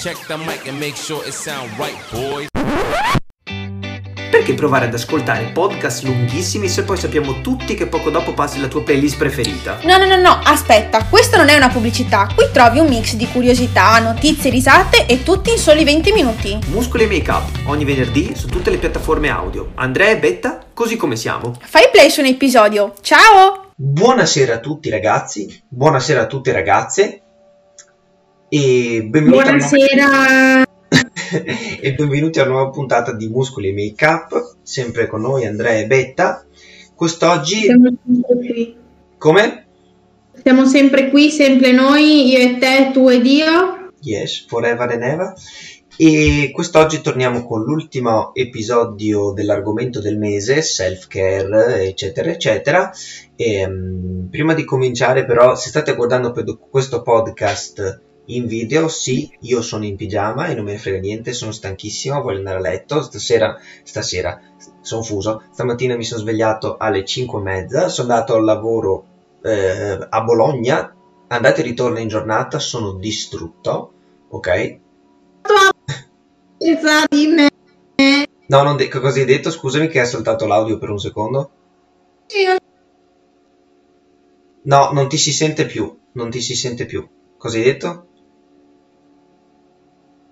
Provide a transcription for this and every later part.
Check the mic and make sure it sound right, boys. Perché provare ad ascoltare podcast lunghissimi se poi sappiamo tutti che poco dopo passi la tua playlist preferita? No, no, no, no, aspetta, questo non è una pubblicità. Qui trovi un mix di curiosità, notizie, risate e tutti in soli 20 minuti. Muscoli e Make Up, ogni venerdì su tutte le piattaforme audio. Andrea e Betta, così come siamo. Fai play su un episodio. Ciao! Buonasera a tutti ragazzi, buonasera a tutte ragazze e Buonasera. e benvenuti a una nuova puntata di Muscoli e Make Up, sempre con noi Andrea e Betta. Quest'oggi, Siamo sempre qui. come? Siamo sempre qui, sempre noi, io e te, tu ed io. Yes, forever and ever. E quest'oggi torniamo con l'ultimo episodio dell'argomento del mese, self-care, eccetera, eccetera. E, mm, prima di cominciare, però, se state guardando questo podcast in video, sì, io sono in pigiama e non me ne frega niente, sono stanchissimo, voglio andare a letto. Stasera, stasera, sono fuso. Stamattina mi sono svegliato alle 5 e mezza, sono andato al lavoro eh, a Bologna, andate e ritorno in giornata, sono distrutto, ok? Senza di me. No, non de- che cosa hai detto? Scusami che hai saltato l'audio per un secondo. No, non ti si sente più, non ti si sente più. Cosa hai detto?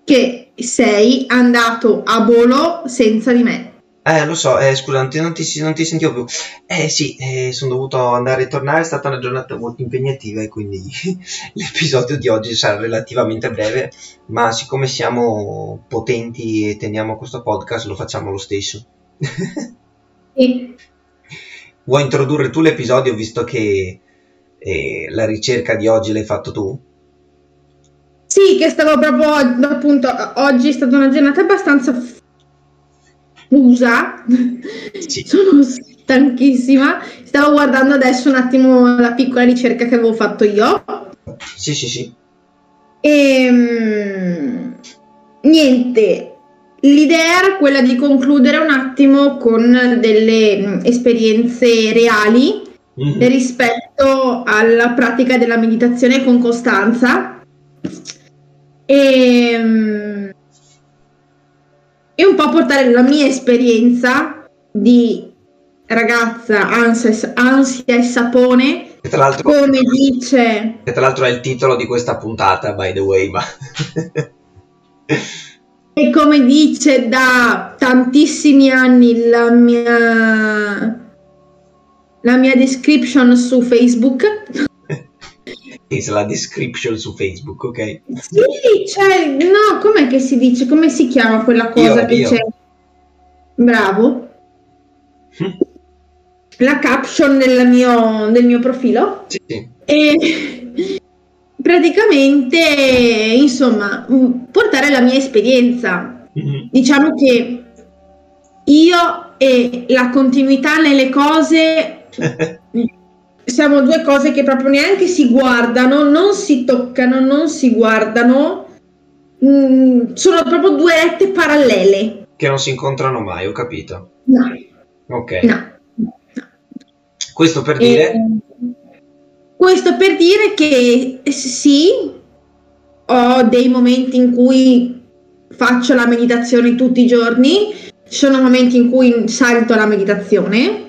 Che sei andato a volo senza di me. Eh, lo so, eh, scusa, non ti, non ti non ti sentivo più. Eh sì, eh, sono dovuto andare e tornare, è stata una giornata molto impegnativa e quindi l'episodio di oggi sarà relativamente breve, ma siccome siamo potenti e teniamo questo podcast lo facciamo lo stesso. E Vuoi introdurre tu l'episodio visto che eh, la ricerca di oggi l'hai fatto tu? Sì, che stavo proprio appunto oggi è stata una giornata abbastanza fusa. Sì. Sono stanchissima. Stavo guardando adesso un attimo la piccola ricerca che avevo fatto io. Sì, sì, sì. E mm, niente, l'idea era quella di concludere un attimo con delle esperienze reali Mhm. rispetto alla pratica della meditazione con costanza e, mm, e un po' portare la mia esperienza di ragazza ansia, e- ansia e sapone Che tra l'altro come dice Che tra l'altro è il titolo di questa puntata, by the way, ma... E come dice da tantissimi anni la mia, la mia description su Facebook, La description su Facebook, ok? sì, cioè, no, com'è che si dice? Come si chiama quella cosa Io, che io. c'è? Bravo. Mm. La caption del mio, del mio profilo. Sì. E praticamente, insomma, mh, portare la mia esperienza. Mhm. Diciamo che io e la continuità nelle cose siamo due cose che proprio neanche si guardano, non si toccano, non si guardano. Mm, sono proprio due rette parallele. che non si incontrano mai, ho capito. No, Ok. no. Questo per dire... Eh, questo per dire che sì, ho dei momenti in cui faccio la meditazione tutti i giorni, ci sono momenti in cui salto la meditazione.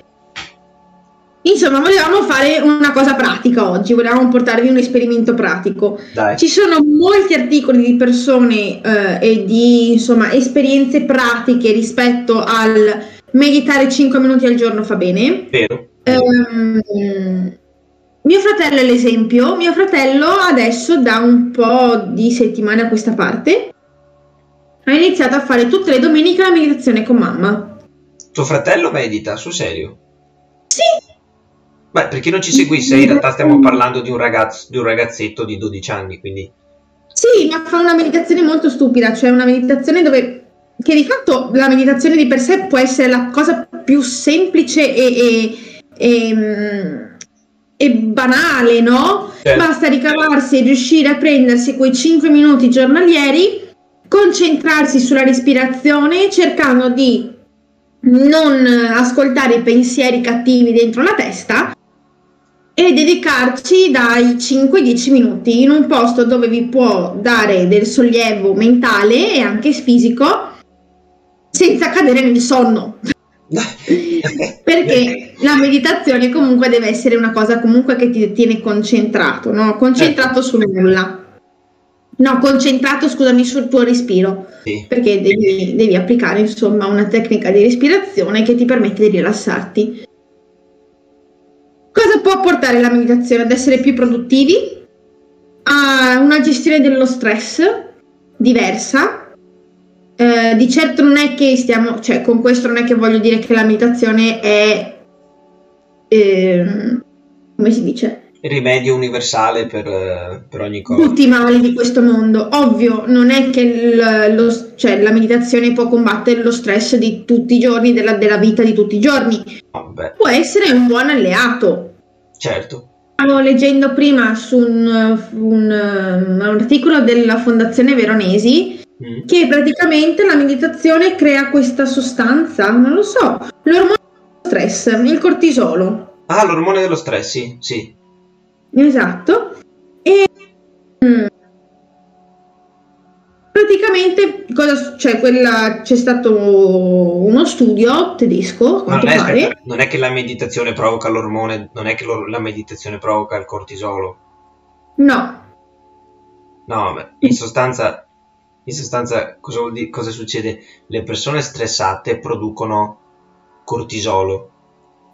Insomma, volevamo fare una cosa pratica oggi, volevamo portarvi un esperimento pratico. Dai. Ci sono molti articoli di persone eh, e di insomma, esperienze pratiche rispetto al meditare 5 minuti al giorno fa bene. Vero? Ehm, mio fratello è l'esempio. Mio fratello adesso, da un po' di settimane a questa parte, ha iniziato a fare tutte le domeniche la meditazione con mamma. Tuo fratello medita, sul serio? Beh, per chi non ci seguisse, in realtà stiamo parlando di un, ragazzo, di un ragazzetto di 12 anni, quindi... sì, ma fa una meditazione molto stupida, cioè una meditazione dove che di fatto la meditazione di per sé può essere la cosa più semplice e, e- e, mm, e banale, no? Certo. Basta ricavarsi e riuscire a prendersi quei 5 minuti giornalieri, concentrarsi sulla respirazione, cercando di non ascoltare i pensieri cattivi dentro la testa e dedicarci dai 5 ai 10 minuti in un posto dove vi può dare del sollievo mentale e anche fisico senza cadere nel sonno. Perché la meditazione comunque deve essere una cosa comunque che ti tiene concentrato, no? Concentrato sul nulla. No, concentrato, scusami, sul tuo respiro. Sì. Perché devi, devi applicare insomma una tecnica di respirazione che ti permette di rilassarti. Cosa può portare la meditazione? Ad essere più produttivi, a una gestione dello stress diversa. Eh, di certo non è che stiamo, cioè con questo non è che voglio dire che la meditazione è, ehm, come si dice, Rimedio universale per, eh, per ogni cosa. tutti i mali di questo mondo. Ovvio, non è che il- lo- cioè, la meditazione può combattere lo stress di tutti i giorni, della, della vita di tutti i giorni. Vabbè, Può essere un buon alleato. certo. Stavo leggendo prima su un, un, um, un articolo della Fondazione Veronesi Mm. che praticamente la meditazione crea questa sostanza, non lo so, l'ormone dello stress, il cortisolo. Ah, l'ormone dello stress, sì, sì. Esatto. E mm, praticamente cosa, cioè, quella, c'è stato uno studio tedesco, non è, aspetta, non è che la meditazione provoca l'ormone, non è che l'or- la meditazione provoca il cortisolo. No, No, beh, in sostanza, in sostanza cosa, vuol dire- cosa succede? Le persone stressate producono cortisolo.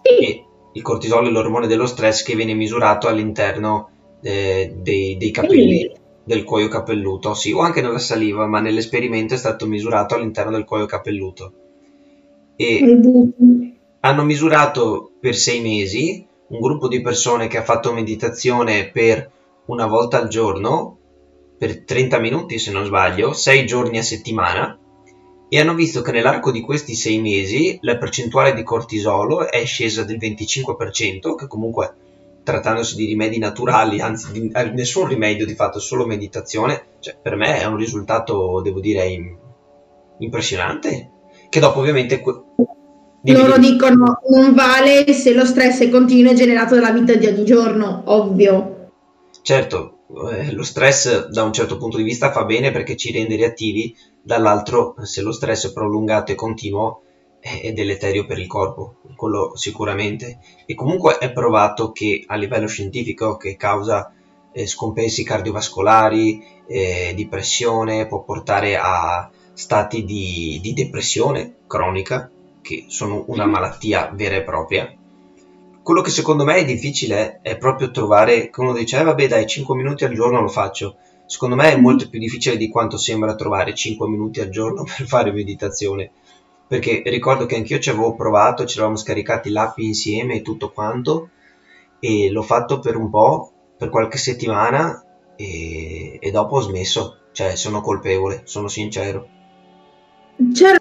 Sì, e il cortisolo è l'ormone dello stress che viene misurato all'interno eh, dei, dei capelli del cuoio capelluto, sì, o anche nella saliva, ma nell'esperimento è stato misurato all'interno del cuoio capelluto. E hanno misurato per sei mesi un gruppo di persone che ha fatto meditazione per una volta al giorno, per 30 minuti se non sbaglio, 6 giorni a settimana, e hanno visto che nell'arco di questi sei mesi la percentuale di cortisolo è scesa del 25%, che comunque trattandosi di rimedi naturali, anzi di, eh, nessun rimedio di fatto, solo meditazione, cioè per me è un risultato, devo dire, im- impressionante, che dopo ovviamente... que- loro dicono non vale se lo stress è continuo e generato dalla vita di ogni giorno, ovvio. Certo, eh, lo stress da un certo punto di vista fa bene perché ci rende reattivi, dall'altro se lo stress è prolungato e continuo è deleterio per il corpo, quello sicuramente. E comunque è provato che a livello scientifico che causa eh, scompensi cardiovascolari, eh, di pressione, può portare a stati di, di depressione cronica, che sono una malattia vera e propria. Quello che secondo me è difficile è proprio trovare che uno dice, eh vabbè dai, 5 minuti al giorno lo faccio. Secondo me è molto più difficile di quanto sembra trovare 5 minuti al giorno per fare meditazione. Perché ricordo che anch'io ci avevo provato, ci eravamo scaricati l'app insieme e tutto quanto, e l'ho fatto per un po', per qualche settimana, e, e dopo ho smesso. Cioè, sono colpevole, sono sincero. C'era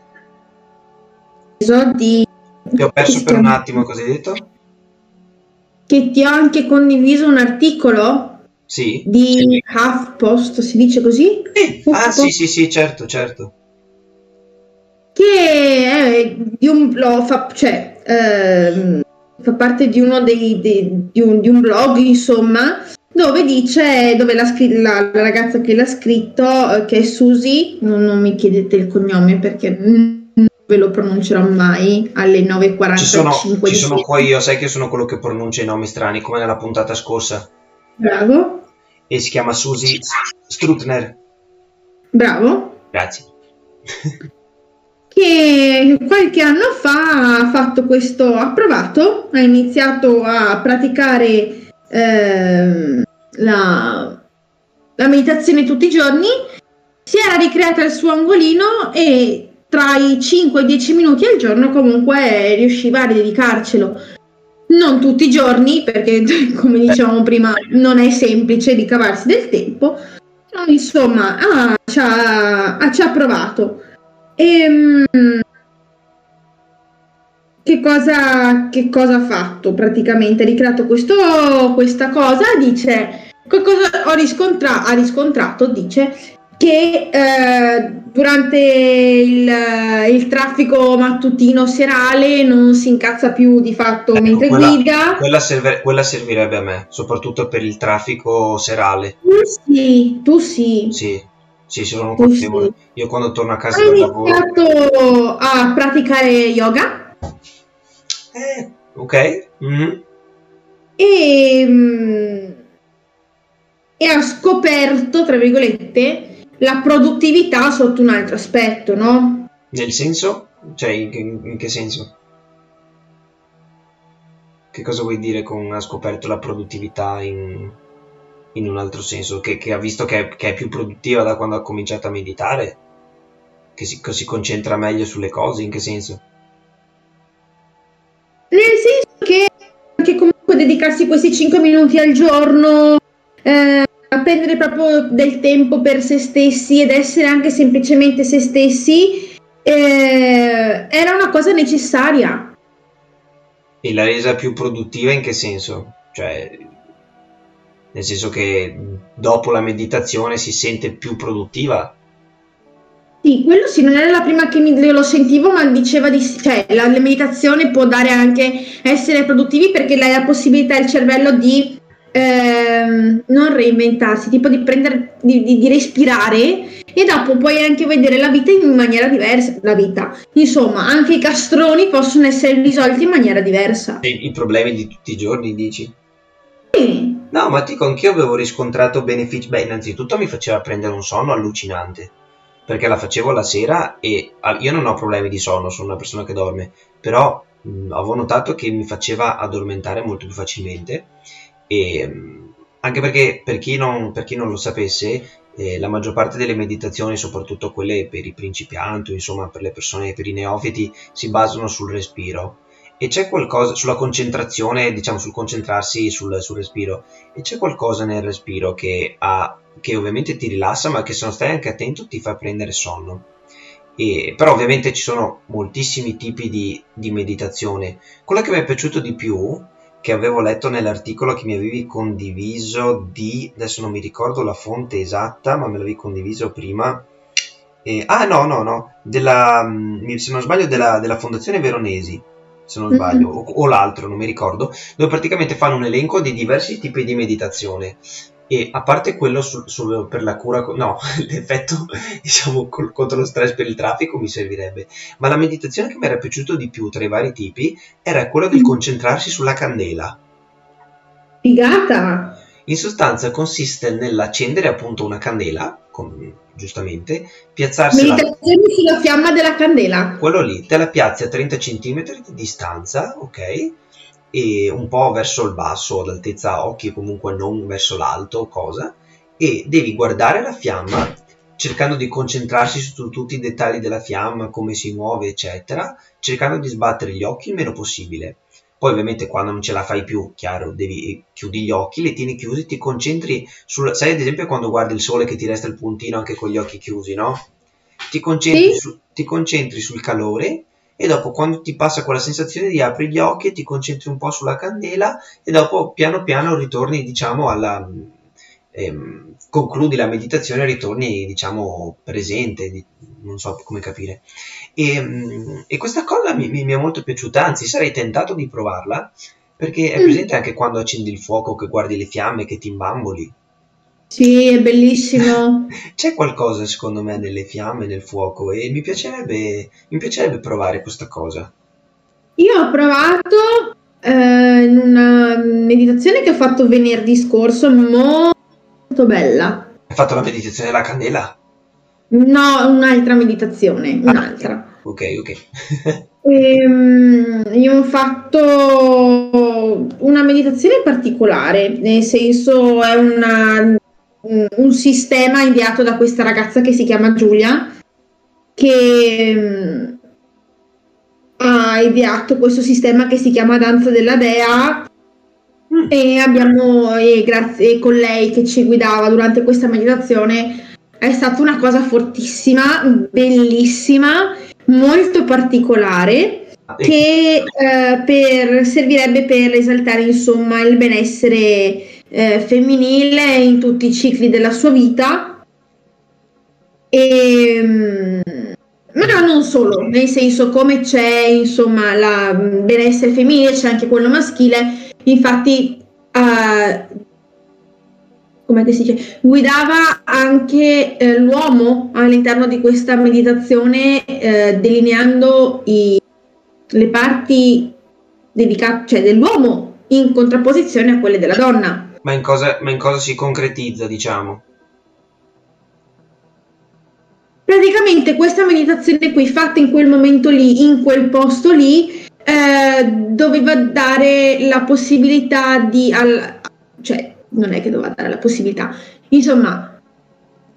di Ti ho perso per un attimo, cosa hai detto? che ti ho anche condiviso un articolo Sì? di HuffPost, si dice così? Eh, ah, sì, sì, sì, certo, certo. Che è di un blog, fa, cioè, ehm, fa parte di uno dei, dei- di, un, di un blog, insomma, dove dice, dove la, la- la ragazza che l'ha scritto, eh, che è Susie, non, non mi chiedete il cognome perché non ve lo pronuncerò mai alle 9.45 Ci sono, ci sono qua io, sai che sono quello che pronuncia i nomi strani, come nella puntata scorsa. Bravo, E si chiama Susie Strutner. bravo. Grazie. che qualche anno fa ha fatto questo, ha provato, ha iniziato a praticare ehm, la, la meditazione tutti i giorni, si era ricreata il suo angolino e tra i 5 e i 10 minuti al giorno comunque riusciva a dedicarcelo. Non tutti i giorni, perché come dicevamo prima non è semplice di cavarsi del tempo, insomma ah, ci, ha, ah, ci ha provato. Ehm, che cosa, che cosa ha fatto praticamente? Ha ricreato questo, questa cosa, dice, cosa riscontra- ha riscontrato, dice, che eh, durante il, il traffico mattutino serale non si incazza più di fatto Ecco, mentre quella- guida. Quella, serve- quella servirebbe a me, soprattutto per il traffico serale. Tu sì, tu sì. Sì, sì, sono consapevole. sì. Io quando torno a casa Hai dal lavoro... iniziato a praticare yoga Eh, ok. mhm. e, mm, e ha scoperto, tra virgolette, la produttività sotto un altro aspetto, no? Nel senso? Cioè, in che, in che senso? Che cosa vuoi dire con ha scoperto la produttività in, in un altro senso? Che, che ha visto che è, che è più produttiva da quando ha cominciato a meditare? Che si, che si concentra meglio sulle cose? In che senso? Nel senso che comunque dedicarsi questi 5 minuti al giorno, eh, a prendere proprio del tempo per se stessi ed essere anche semplicemente se stessi, eh, era una cosa necessaria. E l'ha resa più produttiva in che senso? Cioè, nel senso che dopo la meditazione si sente più produttiva? Sì, quello sì, non era la prima che mi- lo sentivo, ma diceva di sì, cioè la, la meditazione può dare anche essere produttivi perché dai la possibilità al cervello di ehm, non reinventarsi, tipo di prendere, di, di- di respirare e dopo puoi anche vedere la vita in maniera diversa, la vita. Insomma, anche i castroni possono essere risolti in maniera diversa. E i problemi di tutti i giorni, dici? No, ma dico, anch'io avevo riscontrato benefici. Beh, innanzitutto mi faceva prendere un sonno allucinante. Perché la facevo la sera e ah, io non ho problemi di sonno, sono una persona che dorme. Però mh, avevo notato che mi faceva addormentare molto più facilmente. E mh, anche perché, per chi non, per chi non lo sapesse, eh, la maggior parte delle meditazioni, soprattutto quelle per i principianti, insomma per le persone, per i neofiti, si basano sul respiro. E c'è qualcosa sulla concentrazione, diciamo sul concentrarsi sul, sul respiro, e c'è qualcosa nel respiro che, ha, che ovviamente ti rilassa, ma che se non stai anche attento ti fa prendere sonno. E, però ovviamente ci sono moltissimi tipi di, di meditazione. Quella che mi è piaciuto di più, che avevo letto nell'articolo che mi avevi condiviso di, adesso non mi ricordo la fonte esatta, ma me l'avevi condiviso prima. Eh, ah no, no, no, della, mm, se non sbaglio della, della Fondazione Veronesi, se non sbaglio, o, o l'altro, non mi ricordo, dove praticamente fanno un elenco di diversi tipi di meditazione. E a parte quello sul- sul- per la cura, no, l'effetto diciamo col- contro lo stress per il traffico mi servirebbe, ma la meditazione che mi era piaciuto di più tra i vari tipi era quella del concentrarsi sulla candela. figata. In sostanza consiste nell'accendere appunto una candela, com- giustamente, piazzarsela Meditazione sulla fiamma della candela. quello lì te la piazzi a 30 cm di distanza, ok? E un po' verso il basso, ad altezza occhi, comunque non verso l'alto, cosa? E devi guardare la fiamma, cercando di concentrarsi su tutti i dettagli della fiamma, come si muove, eccetera, cercando di sbattere gli occhi il meno possibile. Poi ovviamente quando non ce la fai più, chiaro, devi chiudi gli occhi, li tieni chiusi, ti concentri sul... Sai ad esempio quando guardi il sole che ti resta il puntino anche con gli occhi chiusi, no? Ti concentri, Sì. su- ti concentri sul calore e dopo quando ti passa quella sensazione di apri gli occhi e ti concentri un po' sulla candela e dopo piano piano ritorni diciamo alla... ehm, concludi la meditazione e ritorni diciamo presente, non so come capire. E, mm, e questa cosa mi, mi- è molto piaciuta, anzi sarei tentato di provarla perché è Mm. presente anche quando accendi il fuoco che guardi le fiamme che ti imbamboli. Sì, è bellissimo. C'è qualcosa secondo me nelle fiamme, nel fuoco e mi piacerebbe, mi piacerebbe provare questa cosa. Io ho provato eh, in una meditazione che ho fatto venerdì scorso, molto bella. Hai fatto la meditazione della candela? No, un'altra meditazione, un'altra. Ok, ok. Ehm, io ho fatto una meditazione particolare, nel senso è una- un sistema ideato da questa ragazza che si chiama Giulia, che mm, ha ideato questo sistema che si chiama Danza della Dea. E abbiamo, e grazie e con lei che ci guidava durante questa meditazione, è stata una cosa fortissima, bellissima, molto particolare Ah, che eh, per- servirebbe per esaltare insomma il benessere eh, femminile in tutti i cicli della sua vita. E, mm, ma non solo, nel senso come c'è insomma la mm, benessere femminile, c'è anche quello maschile, infatti uh, come si dice, guidava anche eh, l'uomo all'interno di questa meditazione eh, delineando i, le parti dedicate, cioè dell'uomo in contrapposizione a quelle della donna. Ma in cosa, ma in cosa si concretizza, diciamo? Praticamente questa meditazione qui fatta in quel momento lì, in quel posto lì, eh, doveva dare la possibilità di... Al, cioè, non è che doveva dare la possibilità, insomma,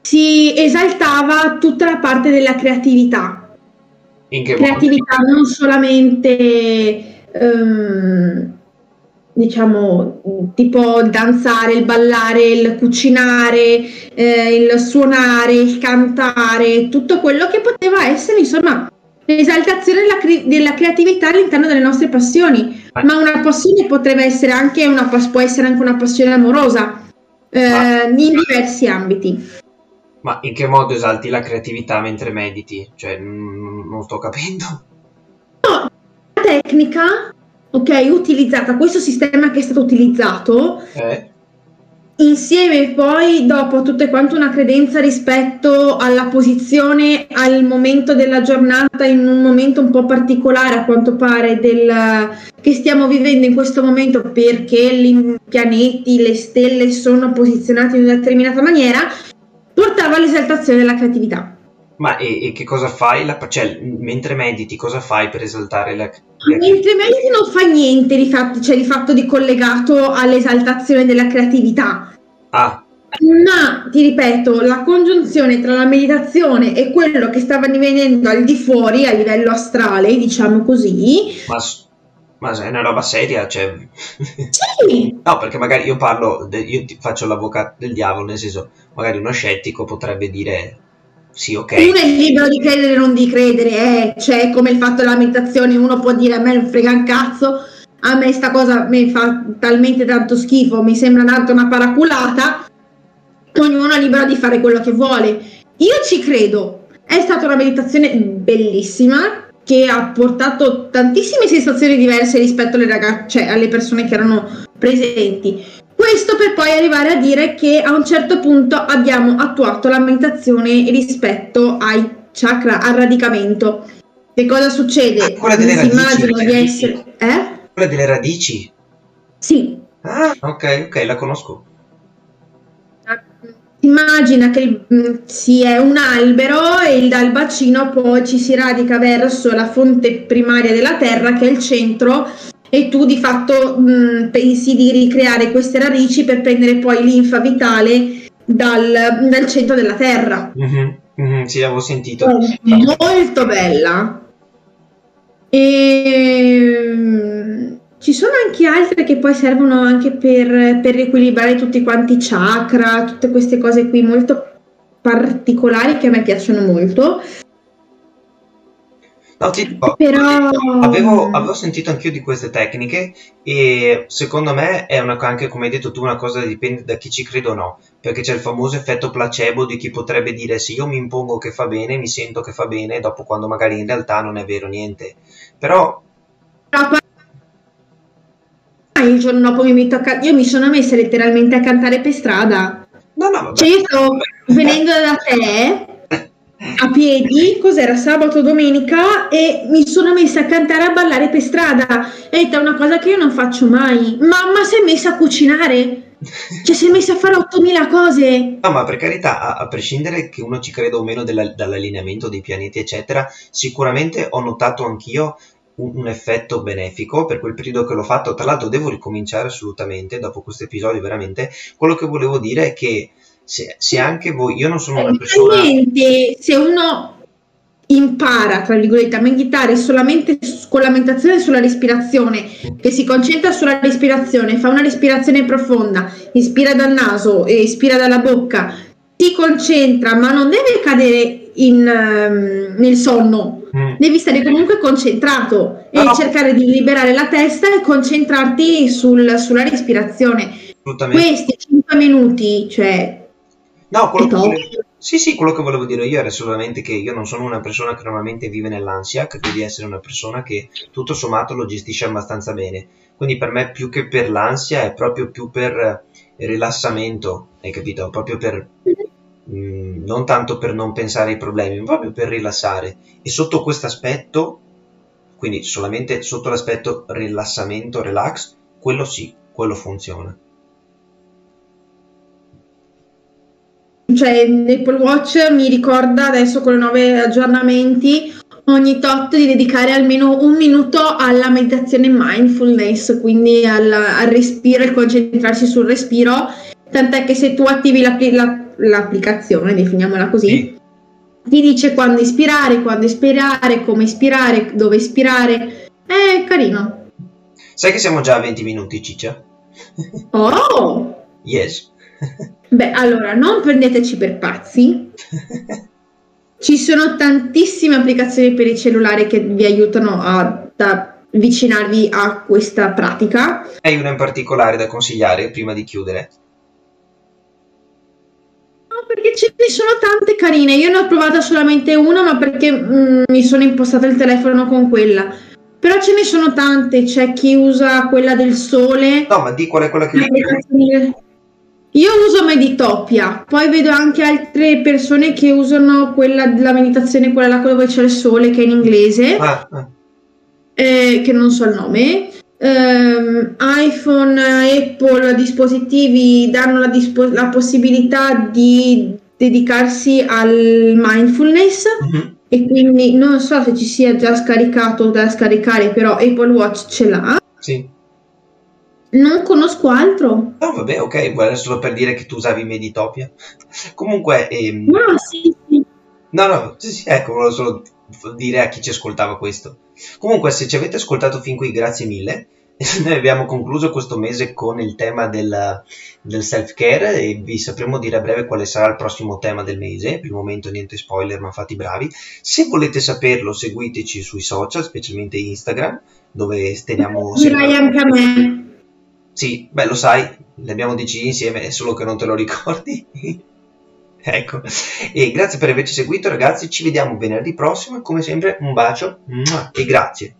si esaltava tutta la parte della creatività. In che creatività modo? non solamente um, diciamo tipo il danzare, il ballare, il cucinare, eh, il suonare, il cantare, tutto quello che poteva essere insomma l'esaltazione della, cre- della creatività all'interno delle nostre passioni. Ah. Ma una passione potrebbe essere anche una, può essere anche una passione amorosa eh, in diversi ambiti. Ma in che modo esalti la creatività mentre mediti? Cioè, non sto capendo. No, la tecnica, ok, utilizzata, questo sistema che è stato utilizzato, eh insieme poi dopo tutte quante una credenza rispetto alla posizione al momento della giornata in un momento un po' particolare a quanto pare del, che stiamo vivendo in questo momento perché i pianeti, le stelle sono posizionati in una determinata maniera portava all'esaltazione della creatività ma e, e che cosa fai? La, cioè, mentre mediti, cosa fai per esaltare la creatività? Mentre mediti non fa niente di fatto, cioè di fatto di collegato all'esaltazione della creatività. Ah. Ma ti ripeto, la congiunzione tra la meditazione e quello che stava divenendo al di fuori, a livello astrale, diciamo così. Ma, ma è una roba seria, cioè. Sì. no, perché magari io parlo, io ti faccio l'avvocato del diavolo, nel senso, magari uno scettico potrebbe dire sì, ok. Uno è libero di credere o non di credere, eh. cioè come il fatto della meditazione, uno può dire a me non frega un cazzo, a me sta cosa mi fa talmente tanto schifo, mi sembra tanto una paraculata, ognuno è libero di fare quello che vuole. Io ci credo, è stata una meditazione bellissima che ha portato tantissime sensazioni diverse rispetto alle ragazze, cioè alle persone che erano presenti. Questo per poi arrivare a dire che a un certo punto abbiamo attuato la meditazione rispetto ai chakra, al radicamento. Che cosa succede? Ah, si immagina di essere... Eh? Quella delle radici? Sì. Ah, ok, ok, la conosco. Immagina che si è un albero e dal bacino poi ci si radica verso la fonte primaria della terra che è il centro e tu di fatto mh, pensi di ricreare queste radici per prendere poi linfa vitale dal, dal centro della terra. Mm-hmm, mm-hmm, sì, avevo sentito. È molto bella. E ci sono anche altre che poi servono anche per, per riequilibrare tutti quanti i chakra, tutte queste cose qui molto particolari che a me piacciono molto. No, ti dico, Però... avevo, avevo sentito anch'io di queste tecniche e secondo me è una, anche come hai detto tu una cosa dipende da chi ci crede o no, perché c'è il famoso effetto placebo di chi potrebbe dire se io mi impongo che fa bene, mi sento che fa bene, dopo quando magari in realtà non è vero niente. Però... Il giorno dopo mi metto a can- io mi sono messa letteralmente a cantare per strada. No, no, vabbè. Cioè io sto venendo da te a piedi, cos'era sabato domenica e mi sono messa a cantare a ballare per strada. Ed è una cosa che io non faccio mai. Mamma si è messa a cucinare. Cioè, si è messa a fare 8000 cose. No, ma per carità, a, a prescindere che uno ci creda o meno della, dall'allineamento dei pianeti, eccetera, sicuramente ho notato anch'io un, un, effetto benefico per quel periodo che l'ho fatto. Tra l'altro, devo ricominciare assolutamente dopo questo episodio, veramente. Quello che volevo dire è che se, se anche voi, io non sono una persona... Se uno impara, tra virgolette, a meditare solamente con la meditazione sulla respirazione, che si concentra sulla respirazione, fa una respirazione profonda, ispira dal naso e ispira dalla bocca, si concentra, ma non deve cadere in, um, nel sonno, mm. devi stare comunque concentrato e no. cercare di liberare la testa e concentrarti sul, sulla respirazione. Questi 5 minuti, cioè No, quello che, top. volevo, sì, sì, quello che volevo dire io era solamente che io non sono una persona che normalmente vive nell'ansia, credo di essere una persona che tutto sommato lo gestisce abbastanza bene. Quindi per me più che per l'ansia è proprio più per eh, rilassamento, hai capito? Proprio per mm, non tanto per non pensare ai problemi, ma proprio per rilassare. E sotto questo aspetto, quindi solamente sotto l'aspetto rilassamento, relax, quello sì, quello funziona. Cioè, l'Apple Watch mi ricorda adesso con i nuovi aggiornamenti ogni tot di dedicare almeno un minuto alla meditazione mindfulness, quindi al, al respiro e concentrarsi sul respiro. Tant'è che se tu attivi l'appli- la- l'applicazione, definiamola così, Sì. ti dice quando ispirare, quando espirare, come ispirare, dove ispirare. È carino. Sai che siamo già a 20 minuti, Ciccia? Oh! Yes. Beh, allora, non prendeteci per pazzi. Ci sono tantissime applicazioni per il cellulare che vi aiutano ad avvicinarvi a questa pratica. Hai una in particolare da consigliare prima di chiudere? No, perché ce ne sono tante carine. Io ne ho provata solamente una, ma perché mm, mi sono impostata il telefono con quella. Però ce ne sono tante. C'è chi usa quella del sole. No, ma di qual è quella che... Io uso Meditopia, poi vedo anche altre persone che usano quella della meditazione, quella là dove c'è il sole, che è in inglese, Ah, ah. eh, che non so il nome. Ehm, iPhone, Apple, dispositivi danno la, dispo- la possibilità di dedicarsi al mindfulness Mhm. e quindi non so se ci sia già scaricato o da scaricare, però Apple Watch ce l'ha. Sì. Non conosco altro. No, vabbè, ok, era solo per dire che tu usavi Meditopia. Comunque, ehm, No, sì, sì. no, no, sì, sì, ecco, volevo solo dire a chi ci ascoltava questo. Comunque, se ci avete ascoltato fin qui, grazie mille. Noi abbiamo concluso questo mese con il tema del, del self-care e vi sapremo dire a breve quale sarà il prossimo tema del mese. Per il momento niente spoiler, ma fate bravi. Se volete saperlo, seguiteci sui social, specialmente Instagram, dove teniamo Dirai anche a me. Sì, beh, lo sai, li abbiamo decisi insieme, è solo che non te lo ricordi. ecco, e grazie per averci seguito, ragazzi. Ci vediamo venerdì prossimo. e Come sempre, un bacio e grazie.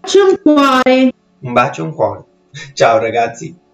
C'è un cuore. Un bacio e un cuore. Ciao, ragazzi.